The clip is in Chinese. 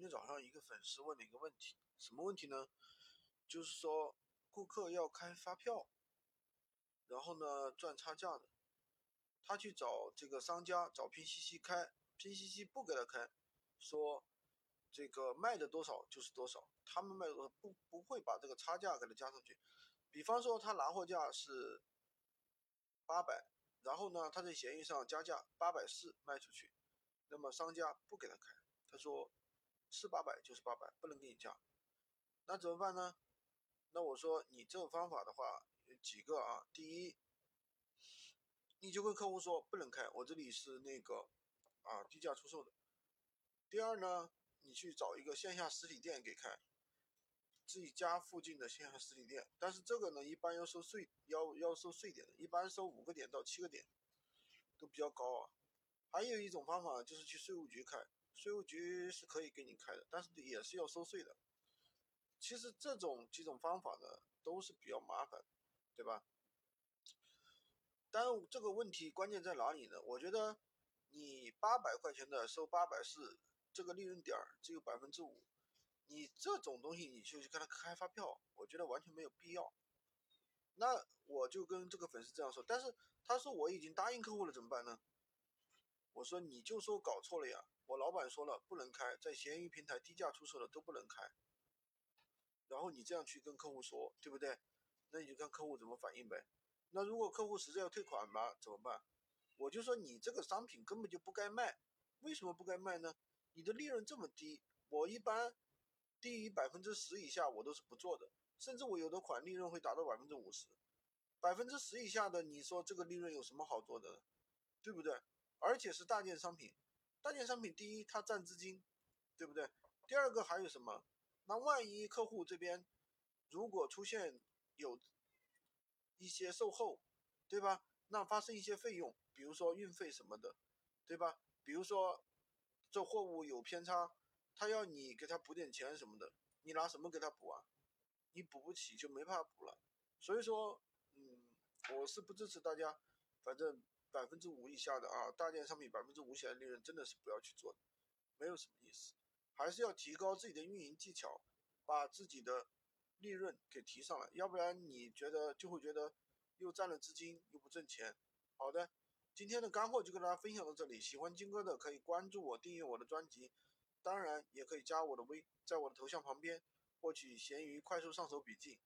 今天早上一个粉丝问了一个问题，什么问题呢？就是说顾客要开发票，然后呢赚差价的，他去找这个商家找拼夕夕开，拼夕夕不给他开，说这个卖的多少就是多少，他们卖的不不会把这个差价给他加上去。比方说他拿货价是八百，然后呢他在闲鱼上加价八百四卖出去，那么商家不给他开，他说。是八百就是八百，不能给你加，那怎么办呢？那我说你这个方法的话有几个啊？第一，你就跟客户说不能开，我这里是那个啊低价出售的。第二呢，你去找一个线下实体店给开，自己家附近的线下实体店，但是这个呢一般要收税，要要收税点的，一般收五个点到七个点，都比较高啊。还有一种方法就是去税务局开。税务局是可以给你开的，但是也是要收税的。其实这种几种方法呢，都是比较麻烦，对吧？但这个问题关键在哪里呢？我觉得你八百块钱的收八百四，这个利润点只有百分之五，你这种东西你去跟他开发票，我觉得完全没有必要。那我就跟这个粉丝这样说，但是他说我已经答应客户了，怎么办呢？我说你就说搞错了呀。我老板说了不能开，在闲鱼平台低价出售的都不能开。然后你这样去跟客户说，对不对？那你就看客户怎么反应呗。那如果客户实在要退款嘛，怎么办？我就说你这个商品根本就不该卖，为什么不该卖呢？你的利润这么低，我一般低于百分之十以下我都是不做的，甚至我有的款利润会达到百分之五十，百分之十以下的，你说这个利润有什么好做的，对不对？而且是大件商品。大件商品，第一它占资金，对不对？第二个还有什么？那万一客户这边如果出现有一些售后，对吧？那发生一些费用，比如说运费什么的，对吧？比如说这货物有偏差，他要你给他补点钱什么的，你拿什么给他补啊？你补不起就没办法补了。所以说，嗯，我是不支持大家，反正。百分之五以下的啊，大件商品百分之五以下的利润真的是不要去做的，没有什么意思，还是要提高自己的运营技巧，把自己的利润给提上来，要不然你觉得就会觉得又占了资金又不挣钱。好的，今天的干货就跟大家分享到这里，喜欢金哥的可以关注我，订阅我的专辑，当然也可以加我的微，在我的头像旁边获取闲鱼快速上手笔记。